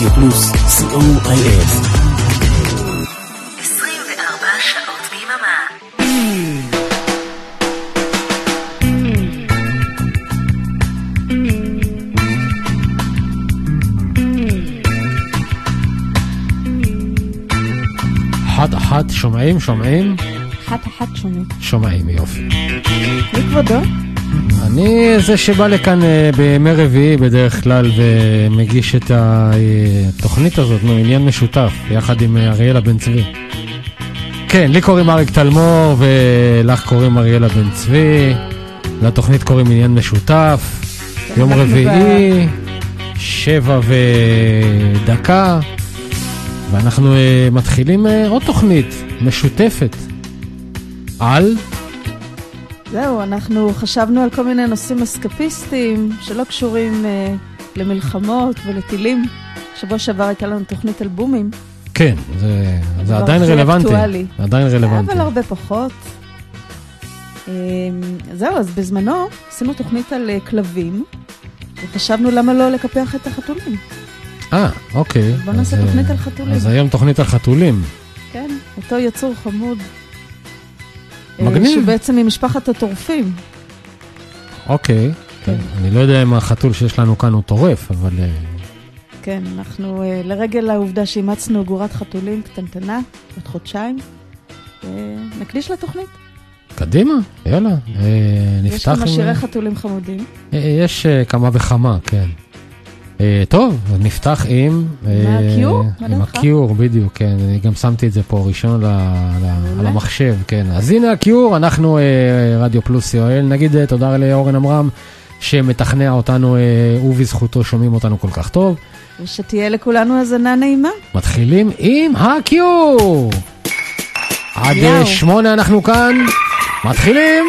רדיו פלוס, co.il 24 שעות ביממה. אחת אחת שומעים? שומעים? אחת אחת שומעים. שומעים, יופי. מי כבודו? אני זה שבא לכאן אה, בימי רביעי בדרך כלל ומגיש את התוכנית הזאת, נו, עניין משותף, יחד עם אה, אריאלה בן צבי. כן, לי קוראים אריק תלמור ולך קוראים אריאלה בן צבי. לתוכנית קוראים עניין משותף. יום רביעי, שבע ודקה, ואנחנו אה, מתחילים עוד תוכנית משותפת. על? זהו, אנחנו חשבנו על כל מיני נושאים אסקפיסטיים שלא קשורים אה, למלחמות ולטילים. שבוע שעבר הייתה לנו תוכנית על בומים, כן, זה, זה עדיין רלוונטי. אקטואלי. זה עדיין רלוונטי. אבל הרבה פחות. אה, זהו, אז בזמנו עשינו תוכנית על אה, כלבים, וחשבנו למה לא לקפח את החתולים. אה, אוקיי. בוא נעשה אז, אה, תוכנית על חתולים. אז היום תוכנית על חתולים. כן, אותו יצור חמוד. אה, מגניב. שהוא בעצם ממשפחת הטורפים. אוקיי. כן. אני לא יודע אם החתול שיש לנו כאן הוא טורף, אבל... אה, כן, אנחנו אה, לרגל העובדה שאימצנו גורת חתולים קטנטנה, עוד חודשיים, נקדיש לתוכנית. קדימה, יאללה. אה, יש נפתח לנו. שירי חתולים חמודים. יש כמה וכמה, כן. אה, טוב, נפתח עם... אה, הקיור? מה עם? הקיור, בדיוק, כן. אני גם שמתי את זה פה ראשון ל- ל- על המחשב, כן. אז הנה הקיור, אנחנו אה, רדיו פלוס יואל. נגיד אה, תודה לאורן עמרם, שמתכנע אותנו, אה, ובזכותו שומעים אותנו כל כך טוב. ושתהיה לכולנו האזנה נעימה. מתחילים עם הקיור! עד. אה, שמונה אנחנו כאן, מתחילים!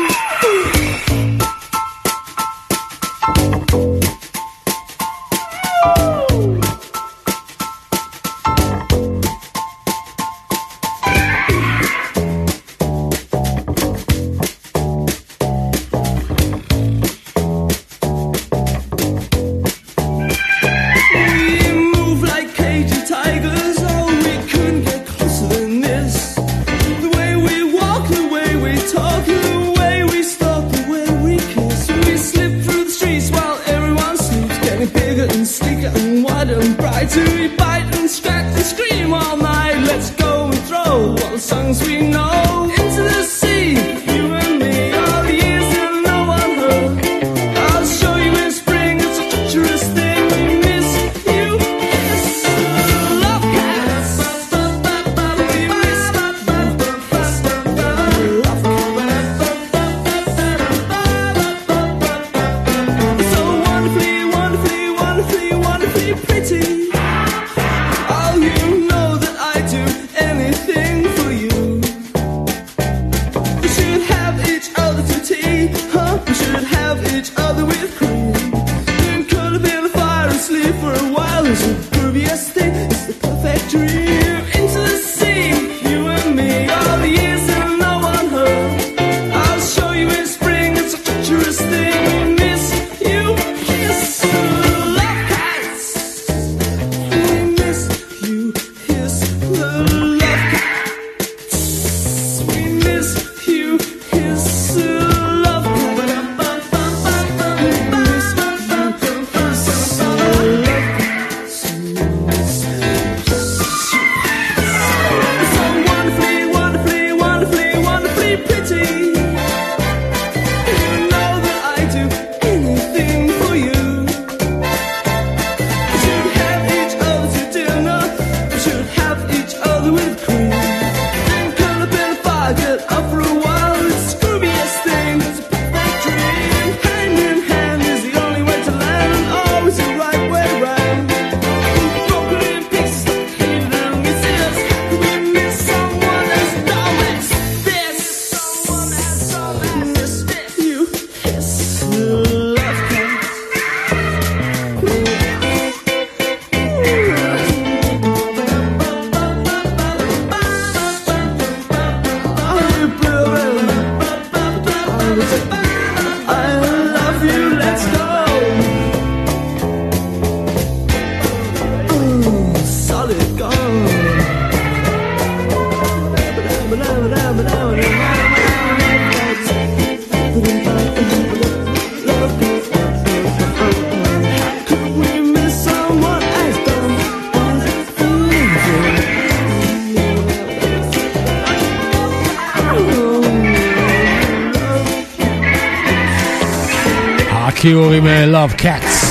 Love Cats.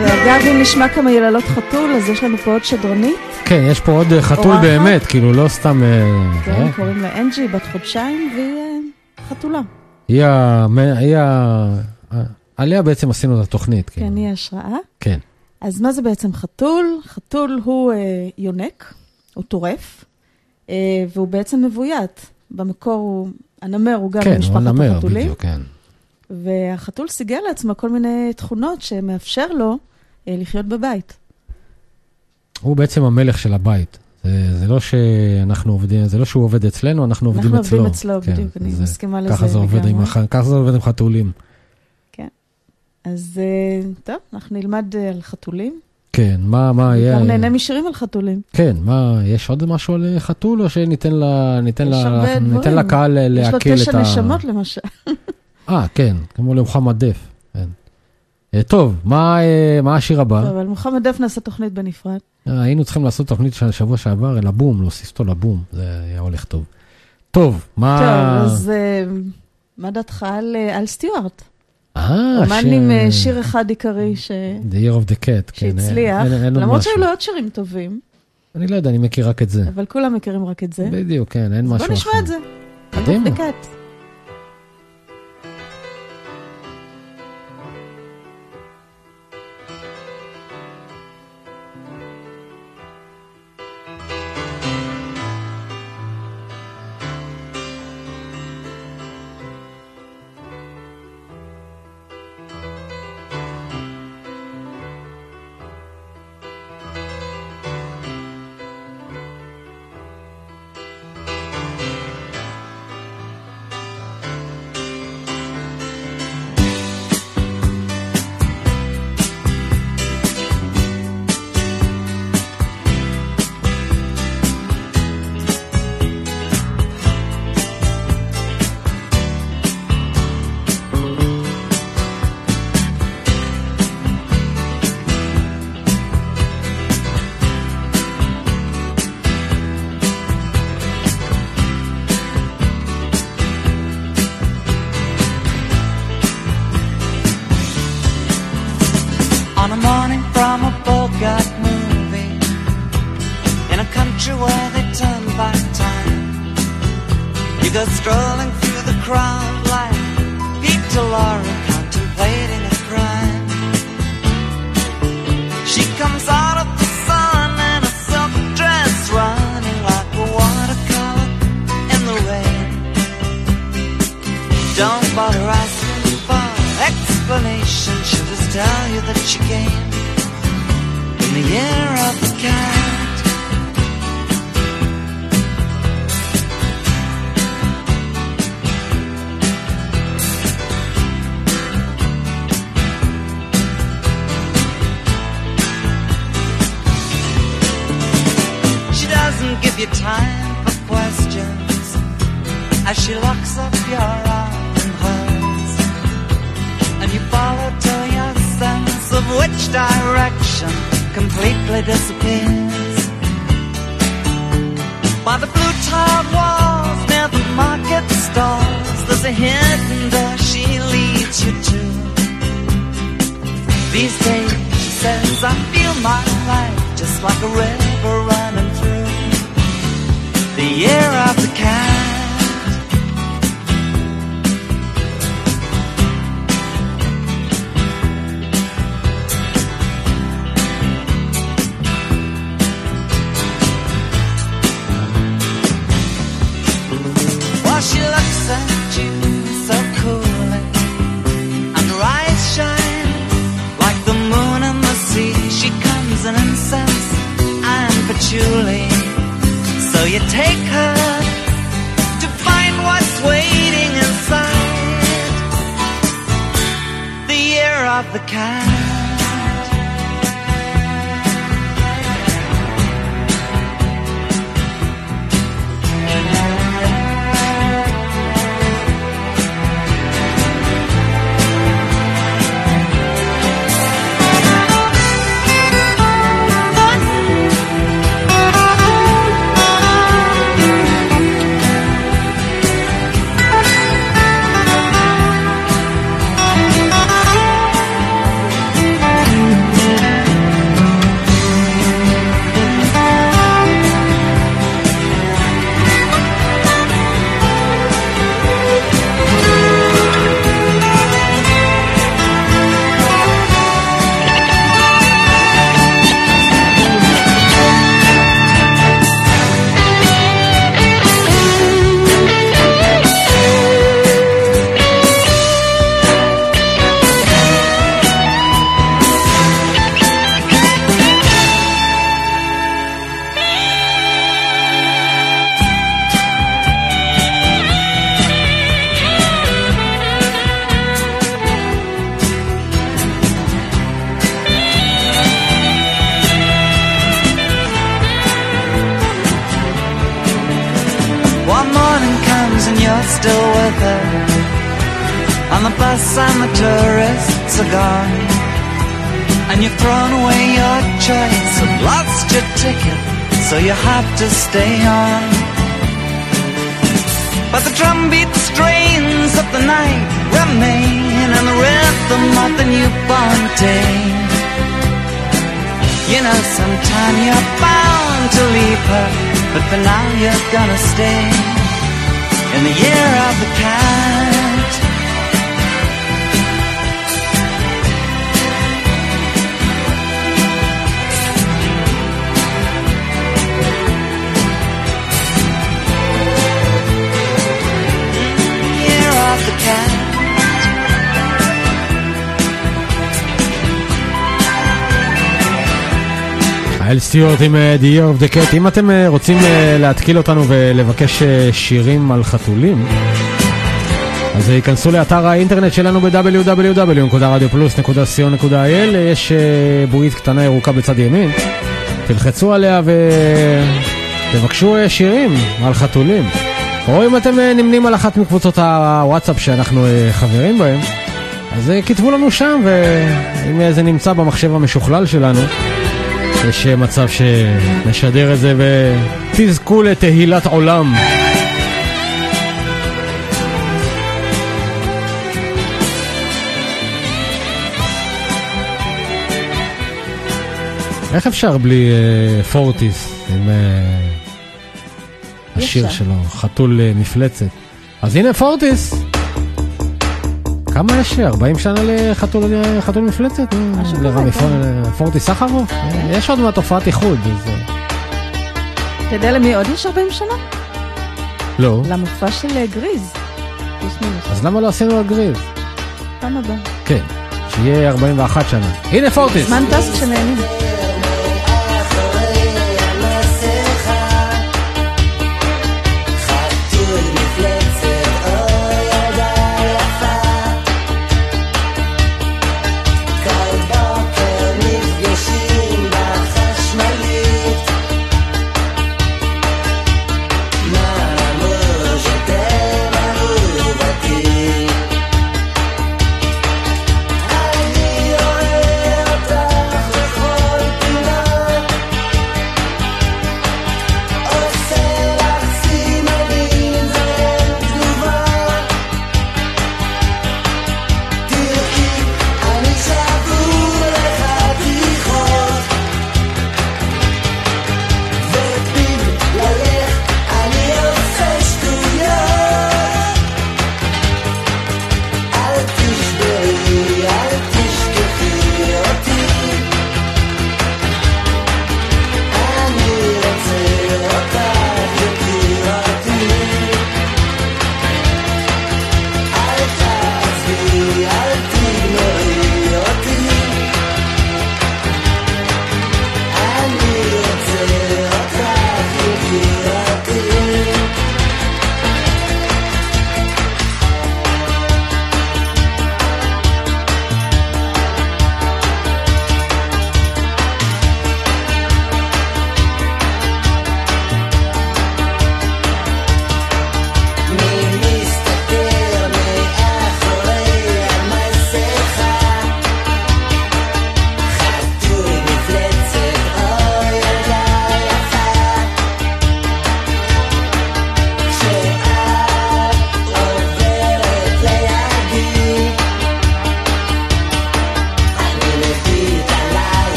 ואגב, אם נשמע כמה יללות חתול, אז יש לנו פה עוד שדרנית. כן, יש פה עוד אה, חתול? באמת, כאילו לא סתם... אה, כן, אה, קוראים לה אנג'י, בת חודשיים, והיא חתולה. היא ה... עליה בעצם עשינו את התוכנית. כאילו. כן, היא השראה. כן. אז מה זה בעצם חתול? חתול הוא יונק, הוא טורף, והוא בעצם מבוית. במקור הוא, הנמר הוא גם כן, הוא ממשפחת הנמר, החתולים. בדיוק, כן. והחתול סיגל לעצמו כל מיני תכונות שמאפשר לו אה, לחיות בבית. הוא בעצם המלך של הבית. זה, זה לא שאנחנו עובדים, זה לא שהוא עובד אצלנו, אנחנו עובדים אנחנו אצלו. עובדים אצלו, כן, בדיוק, אני זה- מסכימה לזה ככה זה עובד עם לגמרי. ככה זה עובד עם חתולים. אז אה, טוב, אנחנו נלמד אה, על חתולים. כן, מה, מה יהיה... בעיקר נהנה משירים על חתולים. כן, מה, יש עוד משהו על אה, חתול, או שניתן לה, ניתן יש לה, ניתן. לקהל אה, יש לו לעכל את תשע ה... נשמות למשל. אה, כן, כמו למוחמד דף. כן. אה, טוב, מה, אה, מה השיר הבא? טוב, על מוחמד דף נעשה תוכנית בנפרד. אה, היינו צריכים לעשות תוכנית של שבוע שעבר, אל הבום, להוסיף אותו לבום, זה היה הולך טוב. טוב, מה... טוב, אז מה דעתך על על סטיוארט? אה, אמן עם שיר אחד עיקרי ש- The Year of the Cat, כן. שהצליח, אין- אין- אין עוד למרות. שהיו לו עוד שירים טובים, אני לא יודע, אני מכיר רק את זה. אבל כולם מכירים רק את זה. בדיוק, כן, אין אז משהו אחר. בוא נשמע את זה. קדימה. בקאט. On says, I feel my life just like a river running through the air of the cat. You take her to find what's waiting inside the year of the cat. So you have to stay on. But the drumbeat strains of the night remain and the rhythm of the newborn day. You know, sometime you're bound to leave her, but for now you're gonna stay in the year of the cat. Cat. האל סטיוארט עם אה, The Year of the Cat. אם אתם אה, רוצים אה, להתקיל אותנו ולבקש שירים על חתולים, אז ייכנסו לאתר האינטרנט שלנו ב-www.radioplus.co.il יש בועית קטנה ירוקה בצד ימין. תלחצו עליה ותבקשו שירים על חתולים. או אם אתם אה, נמנים על אחת מקבוצות הוואטסאפ שאנחנו אה, חברים בהם, אז אה, כתבו לנו שם, ואם זה נמצא במחשב המשוכלל שלנו, יש מצב שנשדר את זה ותזכו לתהילת עולם. איך אפשר בלי פורטיס אה, השיר. שלו, חתול אה, מפלצת? אז הנה פורטיס. כמה יש? 40 שנה לחתול אה, חתול מפלצת? משהו כזה, כן. פורטיס סחרוף? יש עוד מהתופעת איחוד, אז... אה, אתה יודע למי עוד יש 40 שנה? לא. למופע של אה, גריז. אז למה לא עשינו על גריז? פעם הבאה. כן, שיהיה 41 שנה. הנה פורטיס! זמן טס כשנהנים.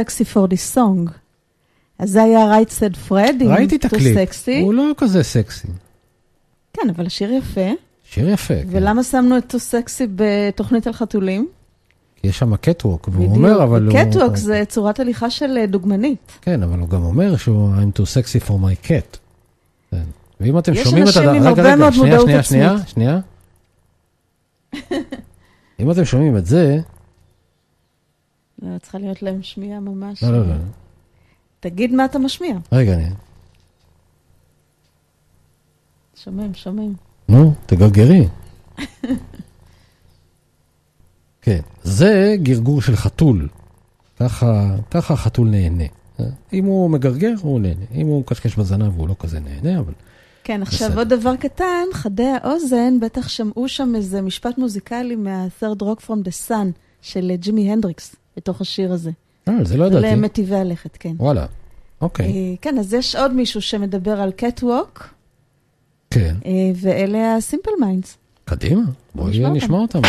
Sexy for this song. אז זה היה Right Said Fred עם ראיתי את הקליפ, sexy. הוא לא כזה סקסי. כן, אבל השיר יפה. שיר יפה, כן. ולמה שמנו את too sexy בתוכנית על חתולים? יש שם קטווק, והוא אומר, אבל הוא... קטווק זה צורת הליכה של אה, דוגמנית. כן, אבל הוא גם אומר שהוא I'm too sexy for my cat. כן. ואם אתם יש שומעים את אנשים הד- עם רגע, הרבה מאוד שנייה, מודעות שנייה, שנייה, עצמית. שנייה. אם אתם שומעים את זה, צריכה להיות להם שמיעה ממש. לא, לא, לא. תגיד מה אתה משמיע. רגע, אני... שומעים, שומעים. נו, תגרגרי. כן, זה גרגור של חתול. ככה, ככה החתול נהנה. אם הוא מגרגר, הוא נהנה. אם הוא מקשקש בזנב, הוא לא כזה נהנה, אבל... כן, עכשיו בסדר. עוד דבר קטן, חדי האוזן בטח שמעו שם איזה משפט מוזיקלי מה-third rock from the sun של אה, ג'ימי הנדריקס, בתוך השיר הזה. אה, זה לא ידעתי. למטיבי הלכת, כן. וואלה. אוקיי. אה, כן, אז יש עוד מישהו שמדבר על catwalk, כן. ואלה ה Simple Minds. קדימה, בואי נשמע אותם. אותם.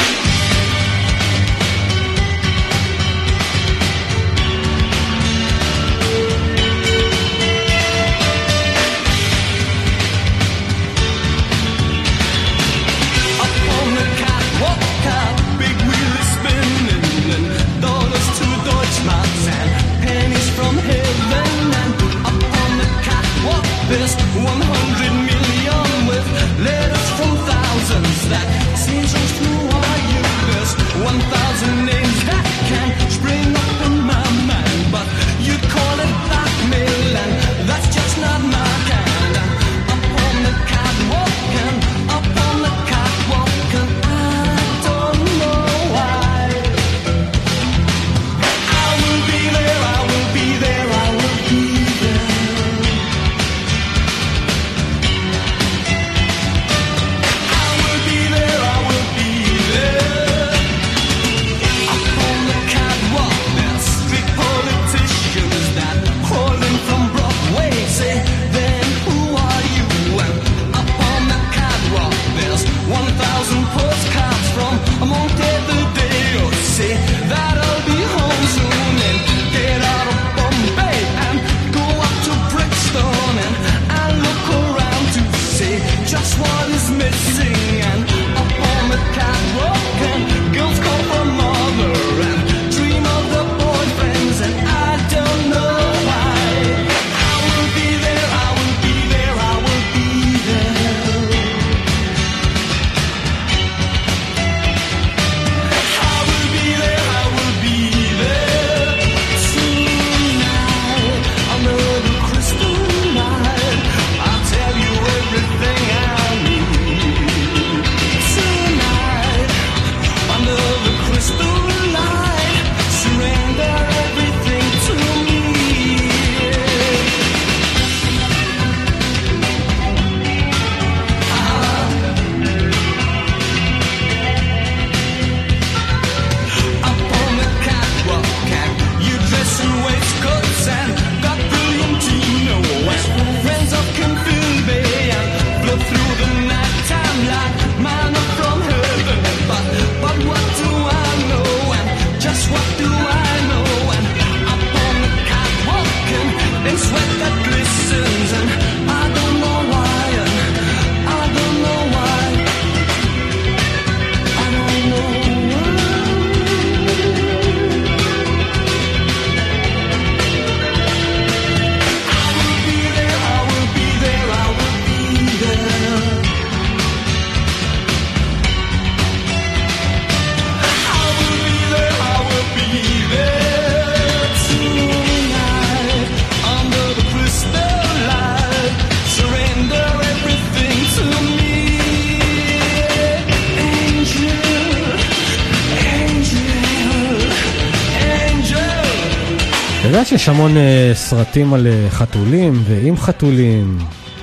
שיש המון אה, סרטים על אה, חתולים ועם חתולים,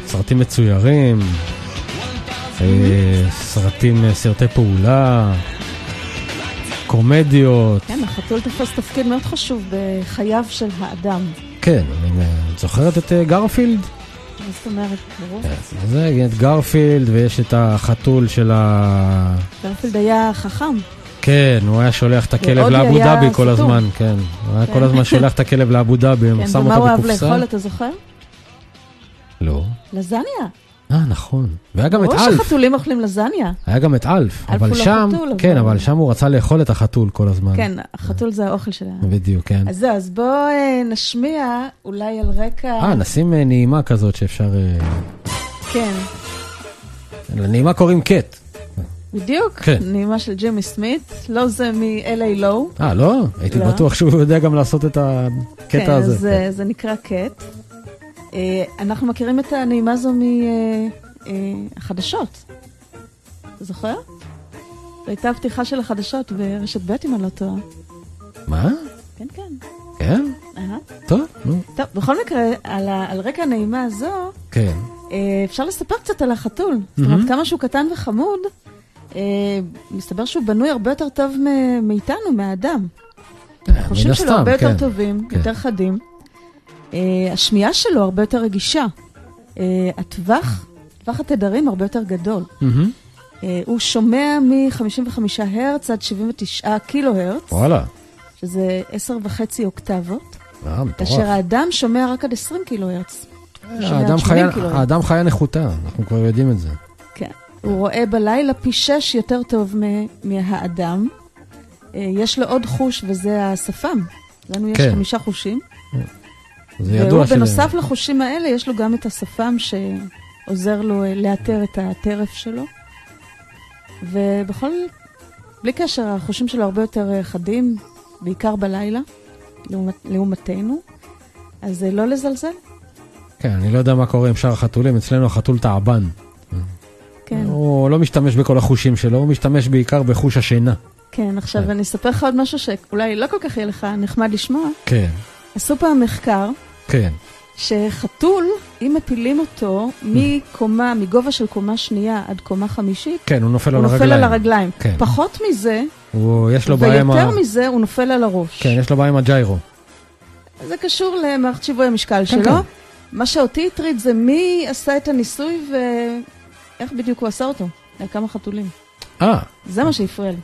סרטים מצוירים, אה, סרטים, אה, סרטי פעולה, קומדיות. כן, החתול תופס תפקיד מאוד חשוב בחייו של האדם. כן, אני, את זוכרת את אה, גרפילד? מה זאת אומרת? ברור. זה את גרפילד ויש את החתול של ה... גרפילד היה חכם. כן, הוא היה שולח את הכלב לאבו דאבי כל. הזמן, כן. הוא היה כן. כל הזמן שולח את הכלב לאבו דאבי, כן, שם ומה הוא אותו אהב בקופסה. לאכול, אתה זוכר? לא. לזניה. אה, נכון. והיה גם את ברור אלף. שחתולים אוכלים לזניה. היה גם את אלף. אלף הוא לא חתול, כן, אבל- שם הוא רצה לאכול את החתול כל הזמן. כן, החתול זה האוכל שלה. בדיוק, כן. אז זהו, אז בואו אה, נשמיע אולי על רקע... אה, נשים אה, נעימה כזאת שאפשר... אה, כן, לנעימה קוראים קט. בדיוק. כן. נעימה של ג'ימי סמית. לא זה מ-LA לואו. אה, לא? הייתי לא. בטוח שהוא יודע גם לעשות את הקטע כן, הזה. אז אה, זה נקרא קט. אה, אנחנו מכירים את הנעימה הזו מהחדשות. אתה זוכר? זו הייתה הפתיחה של החדשות ברשת ב' אם אני לא טועה. מה? כן, כן. כן? אהה. טוב, נו. טוב, בכל מקרה, על, ה- על רקע הנעימה הזו, כן. אה, אפשר לספר קצת על החתול. זאת אומרת, כמה שהוא קטן וחמוד, אה, מסתבר שהוא בנוי הרבה יותר טוב מאיתנו, מהאדם. החושים מן שלו הרבה יותר כן. טובים, כן. יותר חדים. אה, השמיעה שלו הרבה יותר רגישה. אה, הטווח, טווח התדרים הרבה יותר גדול. אה, הוא שומע מ-55 הרץ עד 79 קילו הרץ, וואלה. שזה 10 וחצי אוקטבות, אה, מטורף. כאשר האדם שומע רק עד 20 קילו הרץ. הוא שומע עד האדם 80 חיה- קילו הרץ. האדם חיה נחותה, אנחנו כבר יודעים את זה. הוא רואה בלילה פי שש יותר טוב מהאדם. אה, יש לו עוד חוש, וזה השפם. לנו יש כן. חמישה חושים. זה והוא ידוע שזה... בנוסף לחושים האלה, יש לו גם את השפם שעוזר לו אה, לאתר את הטרף שלו. ובכל, בלי קשר, החושים שלו הרבה יותר אה, חדים, בעיקר בלילה, לעומת, לעומתנו. אז אה, לא לזלזל. כן, אני לא יודע מה קורה עם שאר החתולים, אצלנו החתול תעבן. כן, הוא לא משתמש בכל החושים שלו, הוא משתמש בעיקר בחוש השינה. כן. עכשיו אני אספר לך עוד משהו שאולי לא כל כך יהיה לך נחמד לשמוע. כן, עשו פעם מחקר כן. שחתול, אם מפילים אותו מקומה, מגובה של קומה שנייה עד קומה חמישית, כן, הוא נופל הוא על נופל הרגליים. על הרגליים. כן. פחות מזה, הוא, יש לו בעיה עם ה... ויותר מזה, הוא נופל על הראש. כן, יש לו בעיה עם הג'יירו. זה קשור למערכת שיווי המשקל כן, שלו. כן. מה שאותי הטריד זה מי עשה את הניסוי ואיך בדיוק הוא עשה אותו, על כמה חתולים. אה, זה מה שהפריע לי.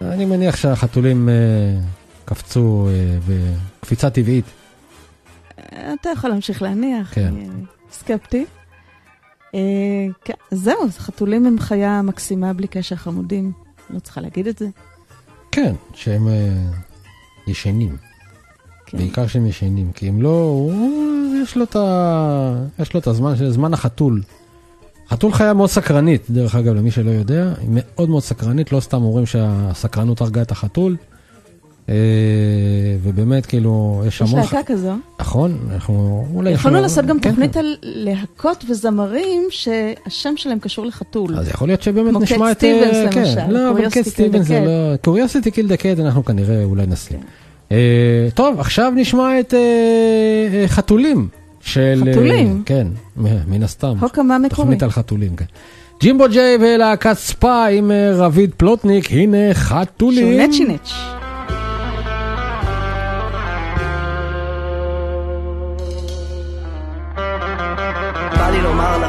אני מניח שהחתולים אה, קפצו אה, בקפיצה טבעית. אתה יכול להמשיך להניח, כן. אני סקפטי. אה, כן, זהו, חתולים הם חיה מקסימה בלי קשר חמודים, לא צריכה להגיד את זה. כן, שהם אה, ישנים. כן. בעיקר שהם ישנים, כי אם לא, הוא, יש לו את הזמן, זמן החתול. חתול חיה מאוד סקרנית, דרך אגב, למי שלא יודע, היא מאוד מאוד סקרנית, לא סתם אומרים שהסקרנות הרגה את החתול. אה, ובאמת, כאילו, יש יש המון... להקה כזו. נכון, אנחנו... אולי יכולנו לעשות גם כן, תוכנית כן. על להקות וזמרים שהשם שלהם קשור לחתול. אז יכול להיות שבאמת נשמע את... סטיבנס, אה, כן. למשל. לא, the סטיבנס זה. לא... קוריוסיטי קיל דה אנחנו כנראה אולי נשים. אה, טוב, עכשיו נשמע את חתולים. של... אה, חתולים? כן, מן הסתם. הוקמה מקורי. תוכנית על חתולים, כן. ג'ימבו ג'יי ולהקת ספא עם אה, רביד פלוטניק, הנה חתולים. שהוא נצ'י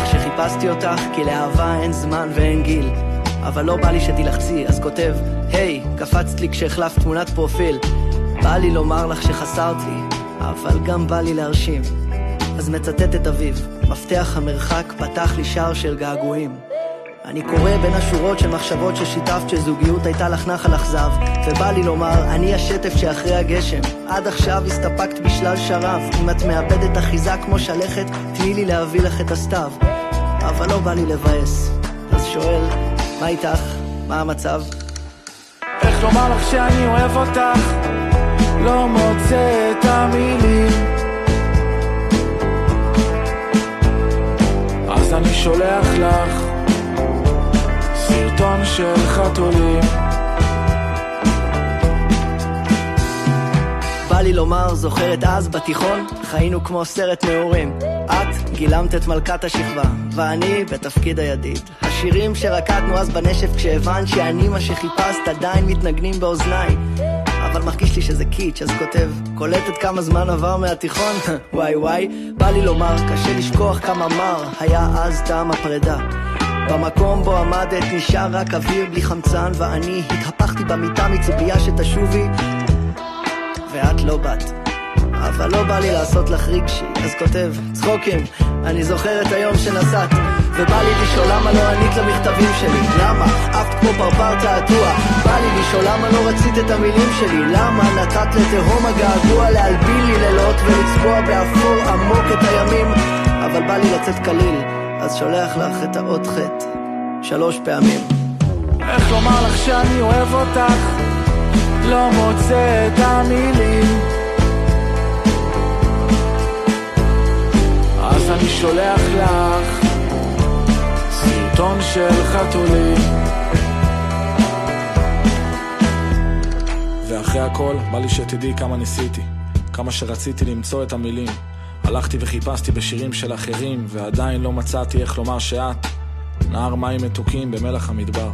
לך שחיפשתי אותך, כי לאהבה אין זמן ואין גיל. אבל לא בא לי שתילחצי, אז כותב, היי, קפצת לי כשהחלפת תמונת פרופיל. בא לי לומר לך שחסרת לי, אבל גם בא לי להרשים. אז מצטט את אביו. מפתח המרחק פתח לי שער של געגועים. אני קורא בין השורות של מחשבות ששיתפת שזוגיות הייתה לך נחל אכזב ובא לי לומר, אני השטף שאחרי הגשם עד עכשיו הסתפקת בשלל שרב אם את מאבדת אחיזה כמו שלכת, תני לי להביא לך את הסתיו אבל לא בא לי לבאס אז שואל, מה איתך? מה המצב? איך לומר לך שאני אוהב אותך? לא מוצא את המילים אני שולח לך סרטון של חתולים בא לי לומר, זוכרת אז בתיכון? חיינו כמו סרט נעורים. את גילמת את מלכת השכבה, ואני בתפקיד הידיד. השירים שרקדנו אז בנשף כשהבנת שאני מה שחיפשת עדיין מתנגנים באוזניי. אבל מרגיש לי שזה קיץ', אז כותב, קולטת כמה זמן עבר מהתיכון? וואי וואי, בא לי לומר, קשה לשכוח כמה מר היה אז טעם הפרידה. במקום בו עמדת נשאר רק אוויר בלי חמצן ואני התהפכתי במיטה מציפייה שתשובי ואת לא באת. אבל לא בא לי לעשות לך רגשי, אז כותב, צחוקים, אני זוכר את היום שנסעת, ובא לי לשאול למה לא ענית למכתבים שלי, למה? עפת כמו פרפר תעתוע, בא לי לשאול למה לא רצית את המילים שלי, למה נתת לתהום הגעגוע להלבין לי לילות ולצבוע באפור עמוק את הימים, אבל בא לי לצאת קליל, אז שולח לך את האות חטא, שלוש פעמים. איך לומר לך שאני אוהב אותך? לא מוצא את המילים אז אני שולח לך סרטון של חתולים. ואחרי הכל, בא לי שתדעי כמה ניסיתי כמה שרציתי למצוא את המילים. הלכתי וחיפשתי בשירים של אחרים ועדיין לא מצאתי איך לומר שאת נהר מים מתוקים במלח המדבר.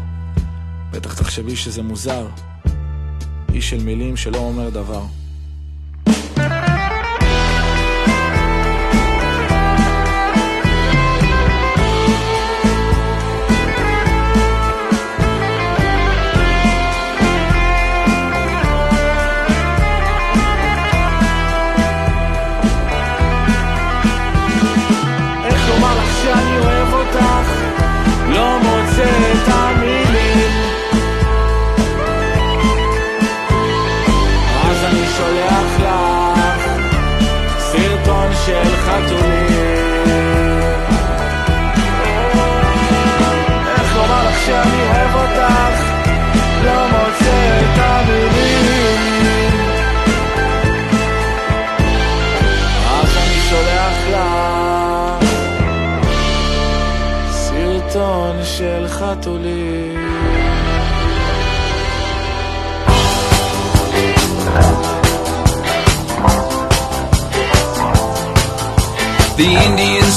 בטח תחשבי שזה מוזר איש של מילים שלא אומר דבר.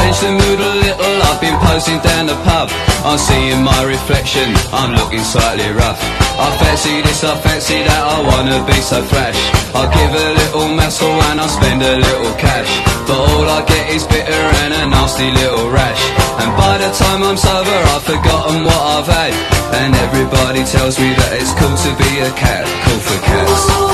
Change the mood a little, I've been posing down the pub. I'm seeing my reflection, I'm looking slightly rough. I fancy this, I fancy that, I wanna be so fresh I'll give a little muscle and I'll spend a little cash. But all I get is bitter and a nasty little rash. And by the time I'm sober, I've forgotten what I've had. And everybody tells me that it's cool to be a cat, cool for cats.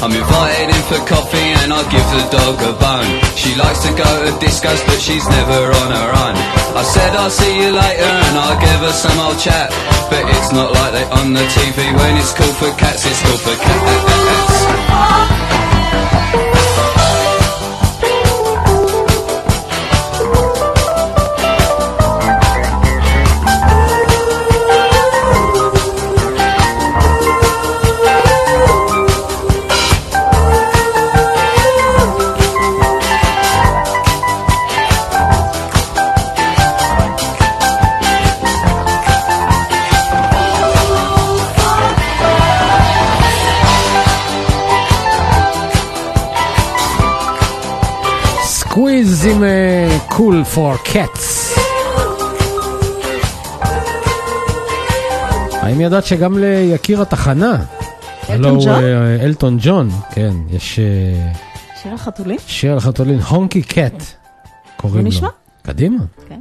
I'm invited in for coffee and I give the dog a bone. She likes to go to discos but she's never on her own. I said I'll see you later and I'll give her some old chat. But it's not like they on the TV when it's cool for cats, it's cool for cats. עם קול פור קאטס. האם ידעת שגם ליקיר התחנה? הלו? אה, אלטון ג'ון, כן, יש אה, שיר החתולים? שיר על חתולין, הונקי קאט, קוראים לו. נשמע? קדימה. כן.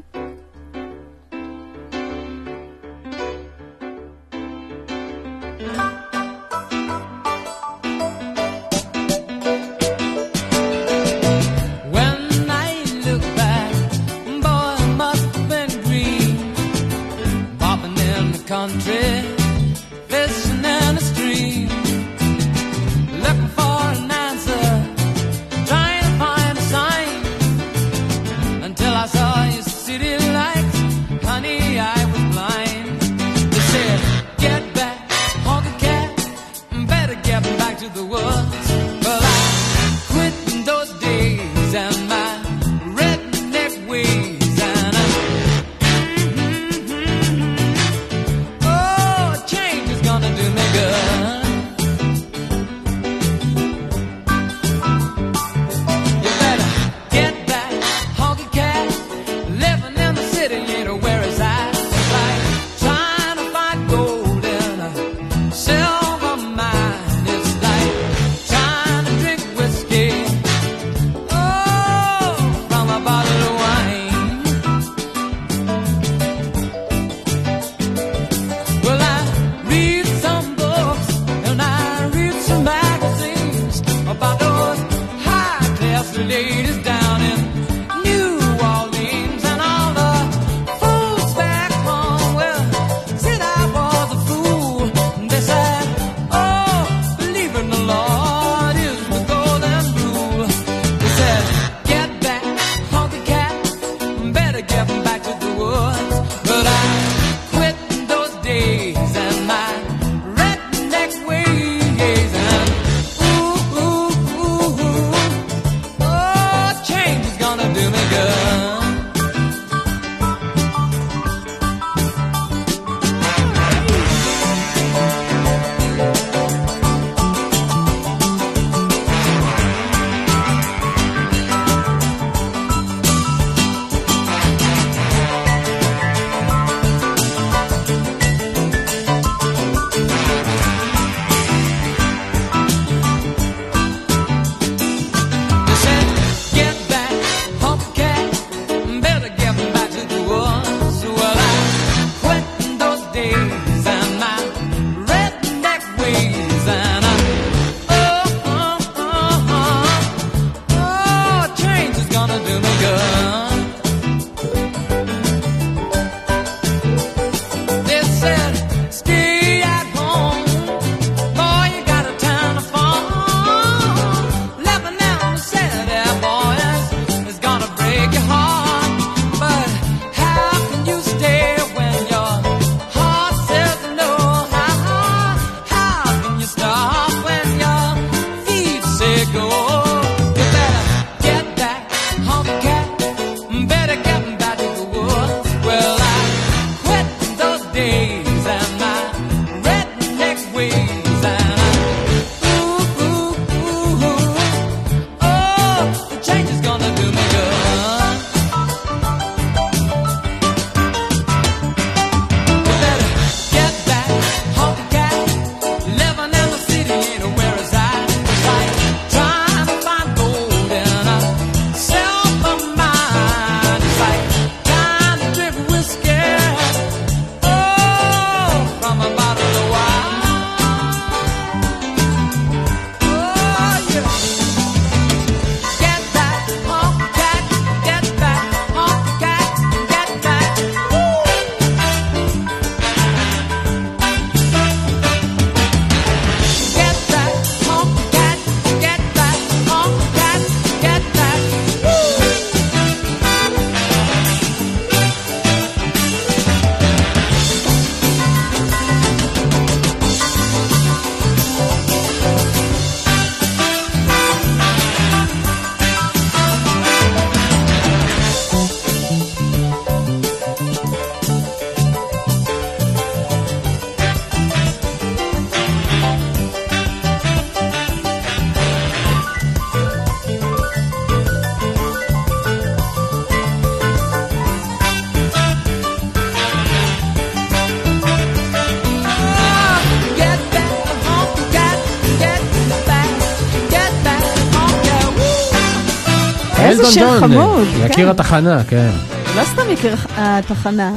ג'ון, חמוד, יקיר כן. התחנה, כן. לא סתם יקיר התחנה,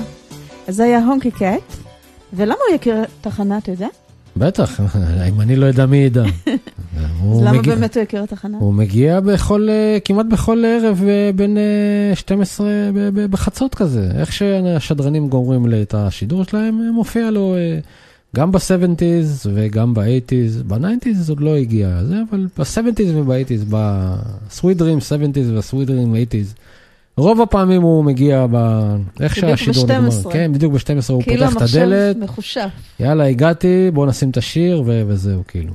זה היה הונקי קאט. ולמה הוא יקיר התחנה, אתה יודע? בטח, אם אני לא יודע מי ידע. אז למה מגיע- באמת הוא יקיר התחנה? הוא מגיע בכל, אה, כמעט בכל ערב אה, בין אה, 12 ב- ב- בחצות כזה. איך שהשדרנים גומרים את השידור שלהם, אה, מופיע לו אה, גם ב-70's וגם ב-80's. ב-90's עוד לא הגיע, זה, אבל ב-70's וב-80's, ב-Sweet Dream 70's ו-Sweet Dream 80's. רוב הפעמים הוא מגיע ב... איך בדיוק שהשידור נגמר. 12. כן, בדיוק ב-12 הוא כאילו פותח את המחשב הדלת, מחושף. יאללה, הגעתי, בואו נשים את השיר ו- וזהו, כאילו.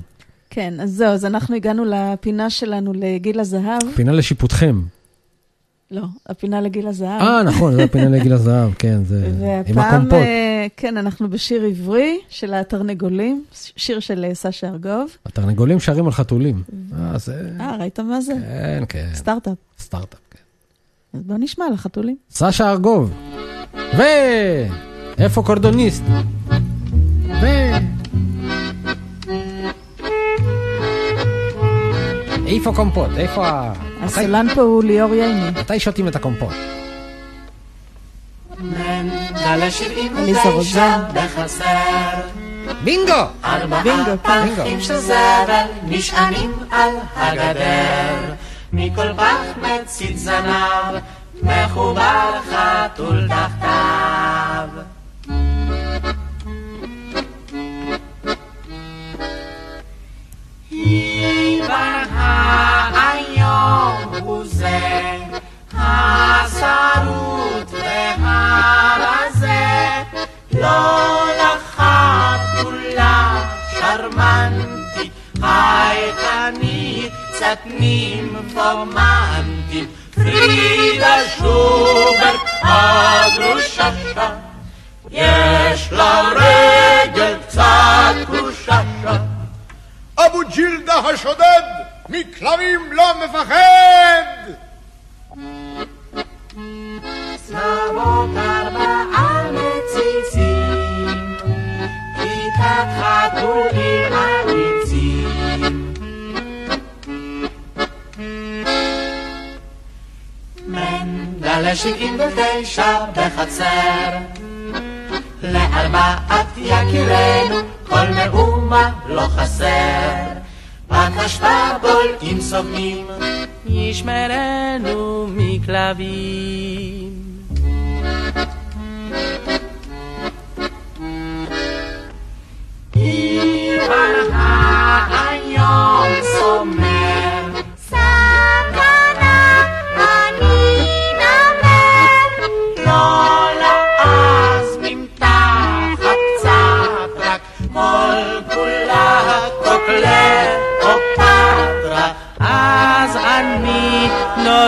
כן, אז זהו, אז אנחנו הגענו לפינה שלנו לגיל הזהב. פינה לשיפוטכם. לא, הפינה לגיל הזהב. אה, נכון, זה הפינה לגיל הזהב, כן, זה עם והפעם, הקומפוט. כן, אנחנו בשיר עברי של התרנגולים, שיר של אה, סשה ארגוב. התרנגולים שרים על חתולים. אה, זה... אה, ראית מה זה? כן, כן, סטארט-אפ. סטארט-אפ, כן. אז בוא נשמע על החתולים. סשה ארגוב. ו... איפה קורדוניסט? ו... איפה קומפוט? איפה ה... הסולן פה הוא ליאור ייני. מתי שותים את הקומפוט? עליזה רוזן. בינגו! ארבעה בינגו, כן. פחים של זבל נשענים על הגדר מכל פח מצית זנב מחובר חתול תחתיו עיוור היום הוא זה השרוט והרזה לא לחתולה שרמנטית חייכנית קצת נימפומנטית פרידה שוברט הגרושה יש לה רגל קצת קרושה אבו ג'ילדה השודד, מכלבים לא מפחד! צלבות ארבעה מציצים, כיתת חתולים אמיצים. מנדלה שבעים ותשע בחצר, לארבעת יקירנו כל מאומה לא חסר. בת אשפה בולעים סובלים, ישמרנו מכלבים. עיוור היום סומר,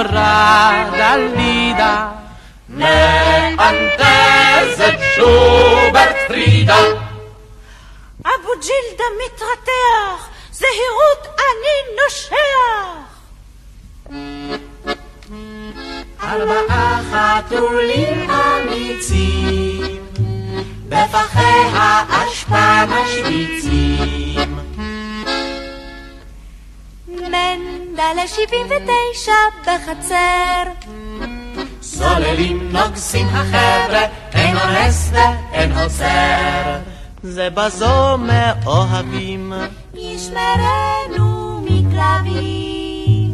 נורא דלידה, מאנטזת שוברט פרידה. אבו ג'ילדה מתרתח, זהירות אני נושח. ארבעה חתולים אמיצים, בפחי האשפה משוויצים. מנדלה שבעים ותשע בחצר. סוללים נוגסים החבר'ה, אין אונס ואין עוצר. זה בזו מאוהבים, ישמרנו מכלבים.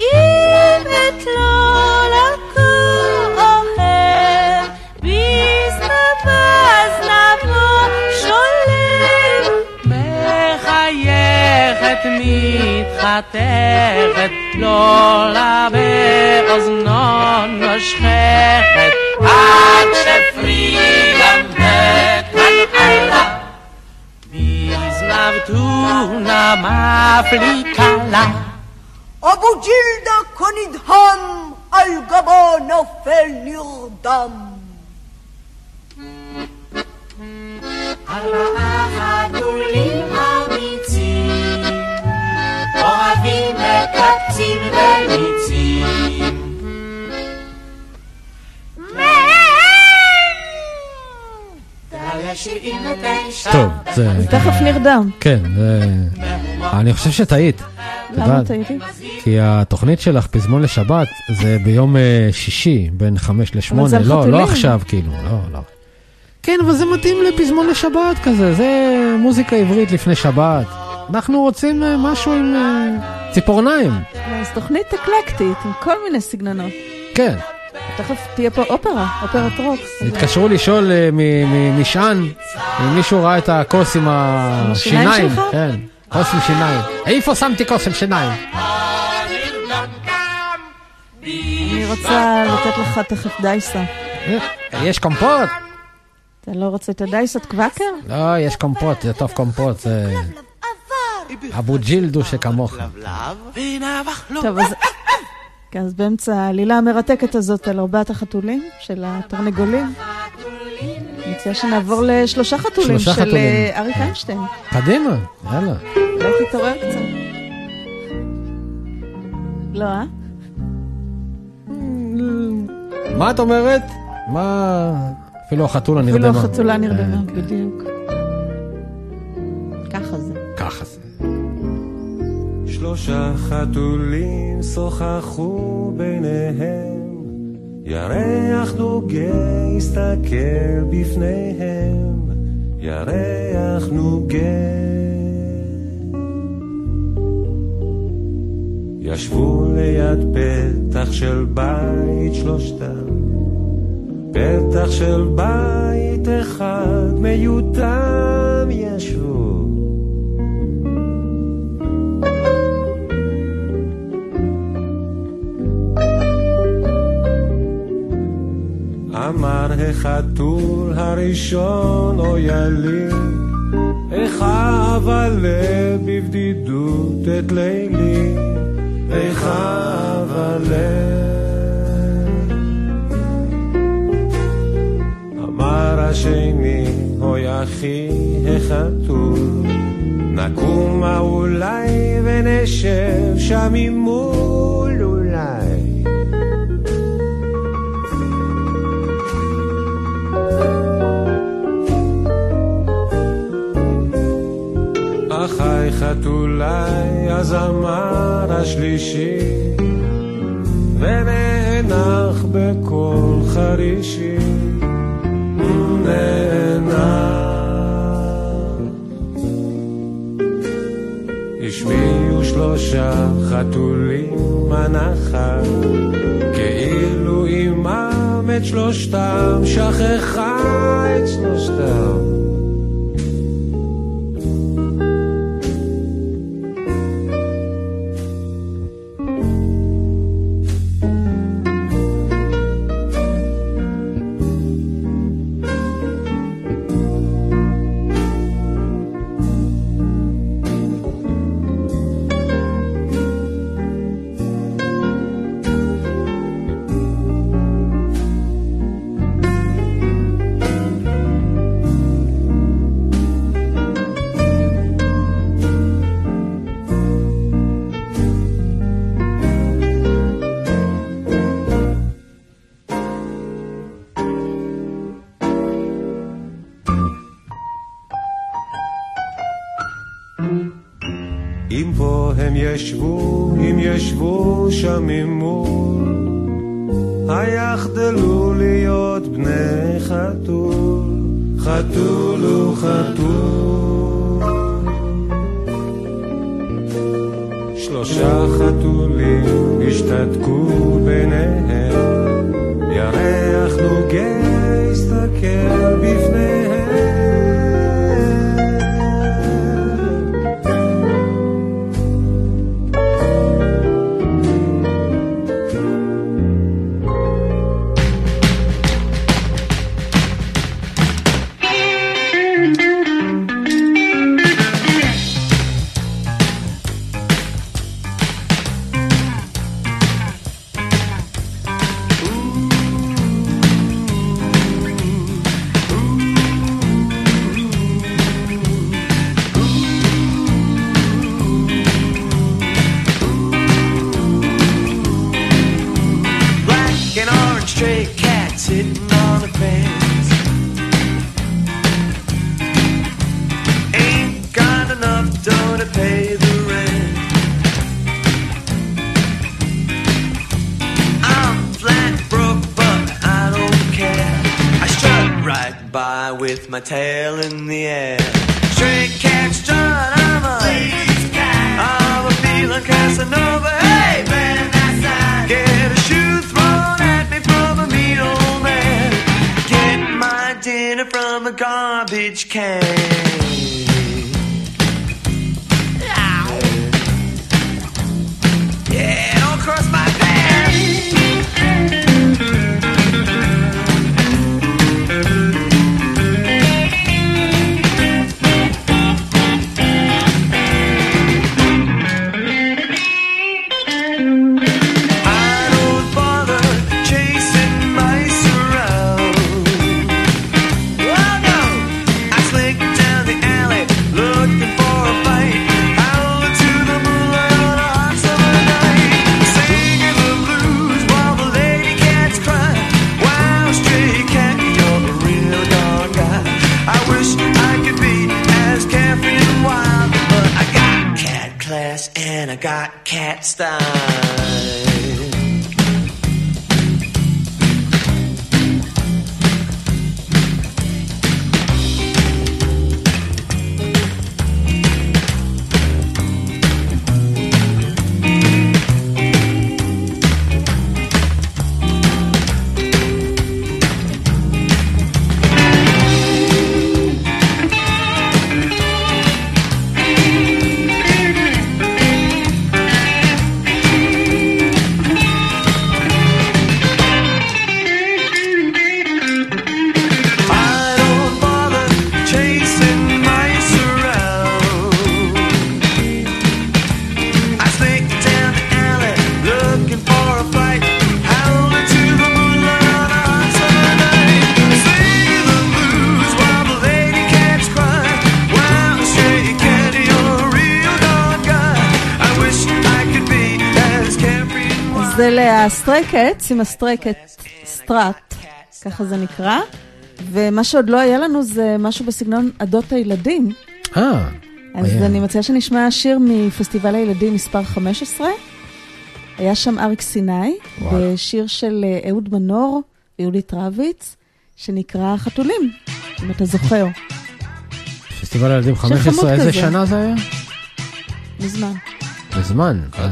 אם את לא מתחתכת, לא לה באוזנו נושכת, עד שפרידה מקנאה, בזנב טונה מפליקה לה. אבו ג'ילדה כנדהם, על גבו נופל נרדם. ארבעה חתולים אוהבים מקפצים וניצים. דליה 79. טוב, זה... תכף נרדם. כן, זה... אני חושב שטעית. למה? טעיתי? כי התוכנית שלך, פזמון לשבת, זה ביום אה, שישי, בין חמש לשמונה. לא, לא. עכשיו, כאילו, לא, לא. כן, אבל זה מתאים לפזמון לשבת כזה, זה מוזיקה עברית לפני שבת. אנחנו רוצים אה, משהו עם אה, ציפורניים. אז תוכנית אקלקטית, עם כל מיני סגנונות. כן. תכף תהיה פה אופרה, אופרת רוק. התקשרו לשאול אה, מ- מ- משען, אם מישהו ראה את הכוס עם השיניים. כן, כוס עם שיניים. איפה שמתי כוס עם שיניים? אני רוצה לתת לך תכף דייסה. יש קומפוט? אתה לא רוצה את הדייסות קוואקר? לא, יש קומפוט, זה טוב קומפוט, זה... אבו ג'ילדו שכמוך. טוב, אז... כן, אז באמצע העלילה המרתקת הזאת על ארבעת החתולים של התרנגולים, אני מציעה שנעבור לשלושה חתולים של. אה, אריק איינשטיין. קדימה, יאללה. אולי תתעורר קצת. לא, אה? מה את אומרת? מה... אפילו החתולה נרדמה. אפילו החתולה נרדמה, אה, כן. בדיוק. שלושה חתולים שוחחו ביניהם, ירח נוגה הסתכל בפניהם, ירח נוגה. ישבו ליד פתח של בית שלושתם, פתח של בית אחד מיותם ישבו. אמר החתול הראשון, אוי לי, איך אבלה בבדידות את לילי, איך אבלה. אמר השני, אוי אחי החתול, נקומה אולי ונשב שם ממול אחי חתולי, אז אמר השלישי, ונאנח בקול חרישי, נאנח. השמיעו שלושה חתולים הנחה, כאילו עמם את שלושתם, שכחה את שלושתם. ישבו, אם ישבו שם ממול, היחדלו להיות בני חתול, חתול הוא חתול. שלושה חתולים השתתקו ביניהם, ירח נוגה הסתכל sitting on a fence. Ain't got enough dough to pay the rent. I'm flat broke, but I don't care. I strut right by with my tail. להסטרייקטס עם הסטרייקט סטראט, ככה זה נקרא. ומה שעוד לא היה לנו זה משהו בסגנון עדות הילדים. אה, אז היה. אני מציעה שנשמע שיר מפסטיבל הילדים מספר 15. היה שם אריק סיני, וואלה. בשיר של אה, אהוד מנור ויהודית רביץ, שנקרא חתולים, אם אתה זוכר, פסטיבל הילדים מספר 15, איזה כזה. שנה זה היה? מזמן. בזמן. אה.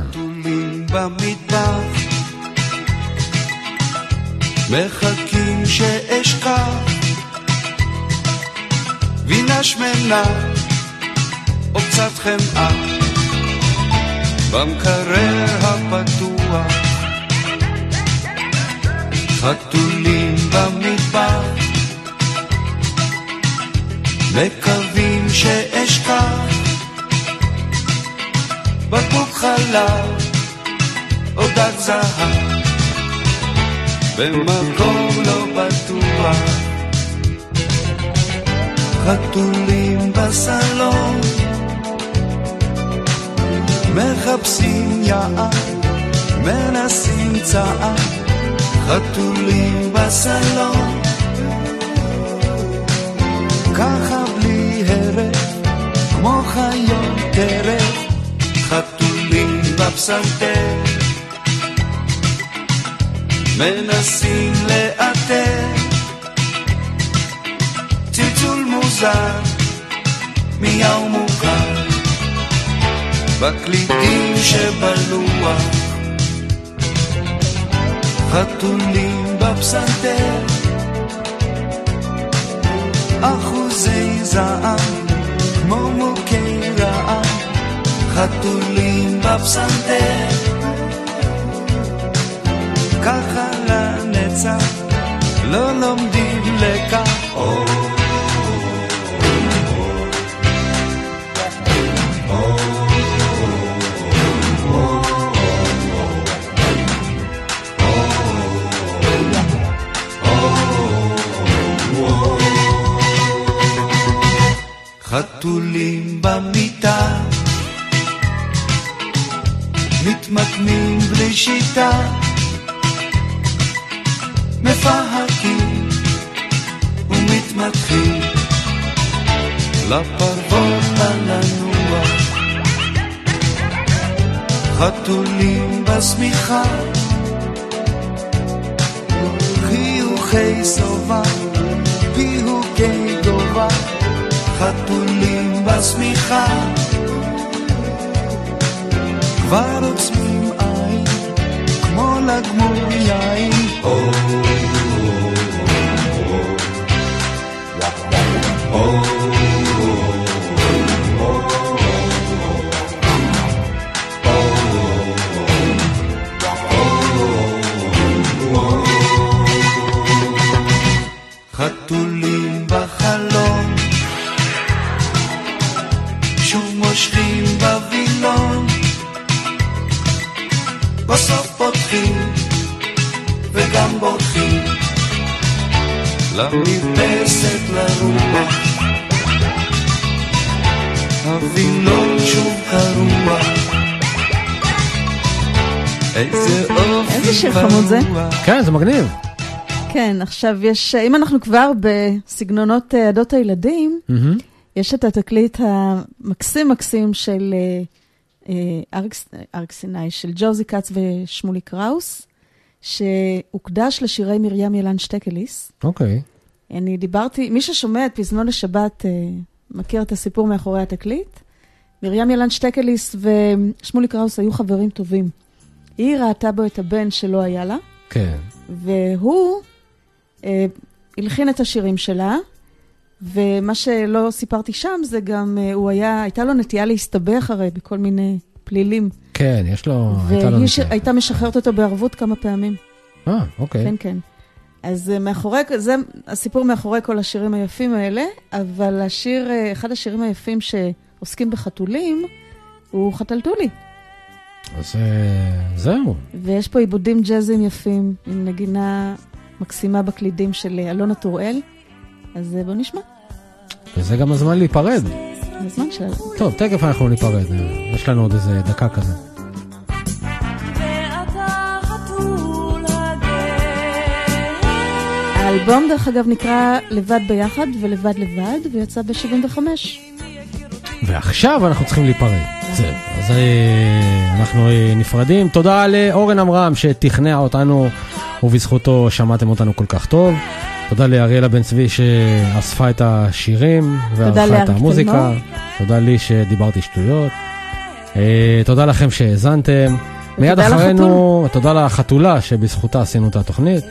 מחכים שאשכח גבינה שמנה או קצת חמאה במקרר הפתוח חתולים במטבח מקווים שאשכח בקבוק חלב או דג זהב במקום לא בטוח. חתולים בסלון. מחפשים יער מנסים צער. חתולים בסלון. ככה בלי הרף כמו חיות טרף. חתולים בפסנתר מנסים לאתר צלצול מוזר מיהו מוכר. בקלידים שבלוח חתולים בפסנתר. אחוזי זעם כמו מוכי רעם חתולים בפסנתר ככה לנצח לא לומדים לקח. חתולים במיטה מתמקמים בלי שיטה מפהקים ומתמתחים. לפרוות הלנוח חתולים בשמיכה חיוכי שובע פיהוקי חתולים בשמיכה. כבר עוצמים כמו לגמור כן, זה מגניב. כן, עכשיו יש, אם אנחנו כבר בסגנונות אה, עדות הילדים, מהמם. יש את התקליט המקסים מקסים של אה, אה, אריק, אריק סיני, של ג'וזי כץ ושמולי קראוס, שהוקדש לשירי מרים ילן שטקליס. אוקיי. אני דיברתי, מי ששומע את פזמון השבת אה, מכיר את הסיפור מאחורי התקליט. מרים ילן שטקליס ושמולי קראוס היו חברים טובים. היא ראתה בו את הבן שלא היה לה, כן. והוא אה, הלחין את השירים שלה, ומה שלא סיפרתי שם זה גם, אה, הוא היה, הייתה לו נטייה להסתבך הרי בכל מיני פלילים. כן, יש לו... הייתה לו והיא ש... נטייה. הייתה משחררת אותו בערבות כמה פעמים. אה, אוקיי. כן, כן. אז אה, מאחורי, זה הסיפור מאחורי כל השירים היפים האלה, אבל השיר, אה, אחד השירים היפים שעוסקים בחתולים, הוא חתלתולי. אז אה, זהו. ויש פה עיבודים ג'אזיים יפים, עם נגינה מקסימה בקלידים של אה, אלונה טוראל. אז אה, בואו נשמע, וזה גם הזמן להיפרד. הזמן שלנו. טוב, תכף אנחנו ניפרד. יש לנו עוד איזה דקה כזה. האלבום, דרך אגב, נקרא לבד ביחד ולבד לבד, ויצא ב-75. ועכשיו אנחנו צריכים להיפרד. זהו. אז אה, אנחנו אה, נפרדים. תודה לאורן עמרם שתכנע אותנו, ובזכותו שמעתם אותנו כל כך טוב. תודה לאריאלה בן צבי שאספה את השירים וערכה את המוזיקה. תודה לי שדיברתי שטויות. אה, תודה לכם שהאזנתם. מיד אחרינו, תודה לחתולה שבזכותה עשינו את התוכנית.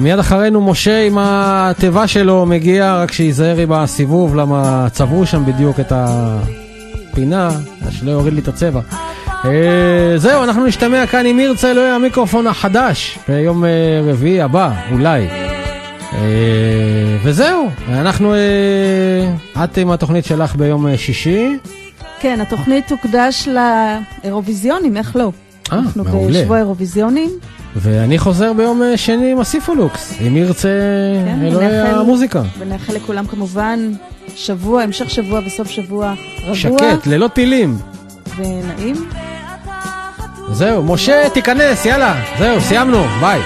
מיד אחרינו משה עם התיבה שלו מגיע, רק שייזהר עם הסיבוב, למה צבעו שם בדיוק את הפינה, אז שלא יוריד לי את הצבע. אה, זהו, אנחנו נשתמע כאן עם ירצה אלוהי המיקרופון החדש ביום אה, רביעי הבא, אולי. אה, וזהו, אנחנו, את עם התוכנית שלך ביום שישי. כן, התוכנית תוקדש לאירוויזיונים, איך לא? אה, אנחנו. בשבוע אירוויזיונים. ואני חוזר ביום שני עם הסיפולוקס, אם ירצה כן, אלוהי המוזיקה. ונאחל לכולם כמובן שבוע, המשך שבוע וסוף שבוע רגוע שקט, ללא טילים. ונעים. זהו, משה, תיכנס, יאללה. זהו, סיימנו, ביי.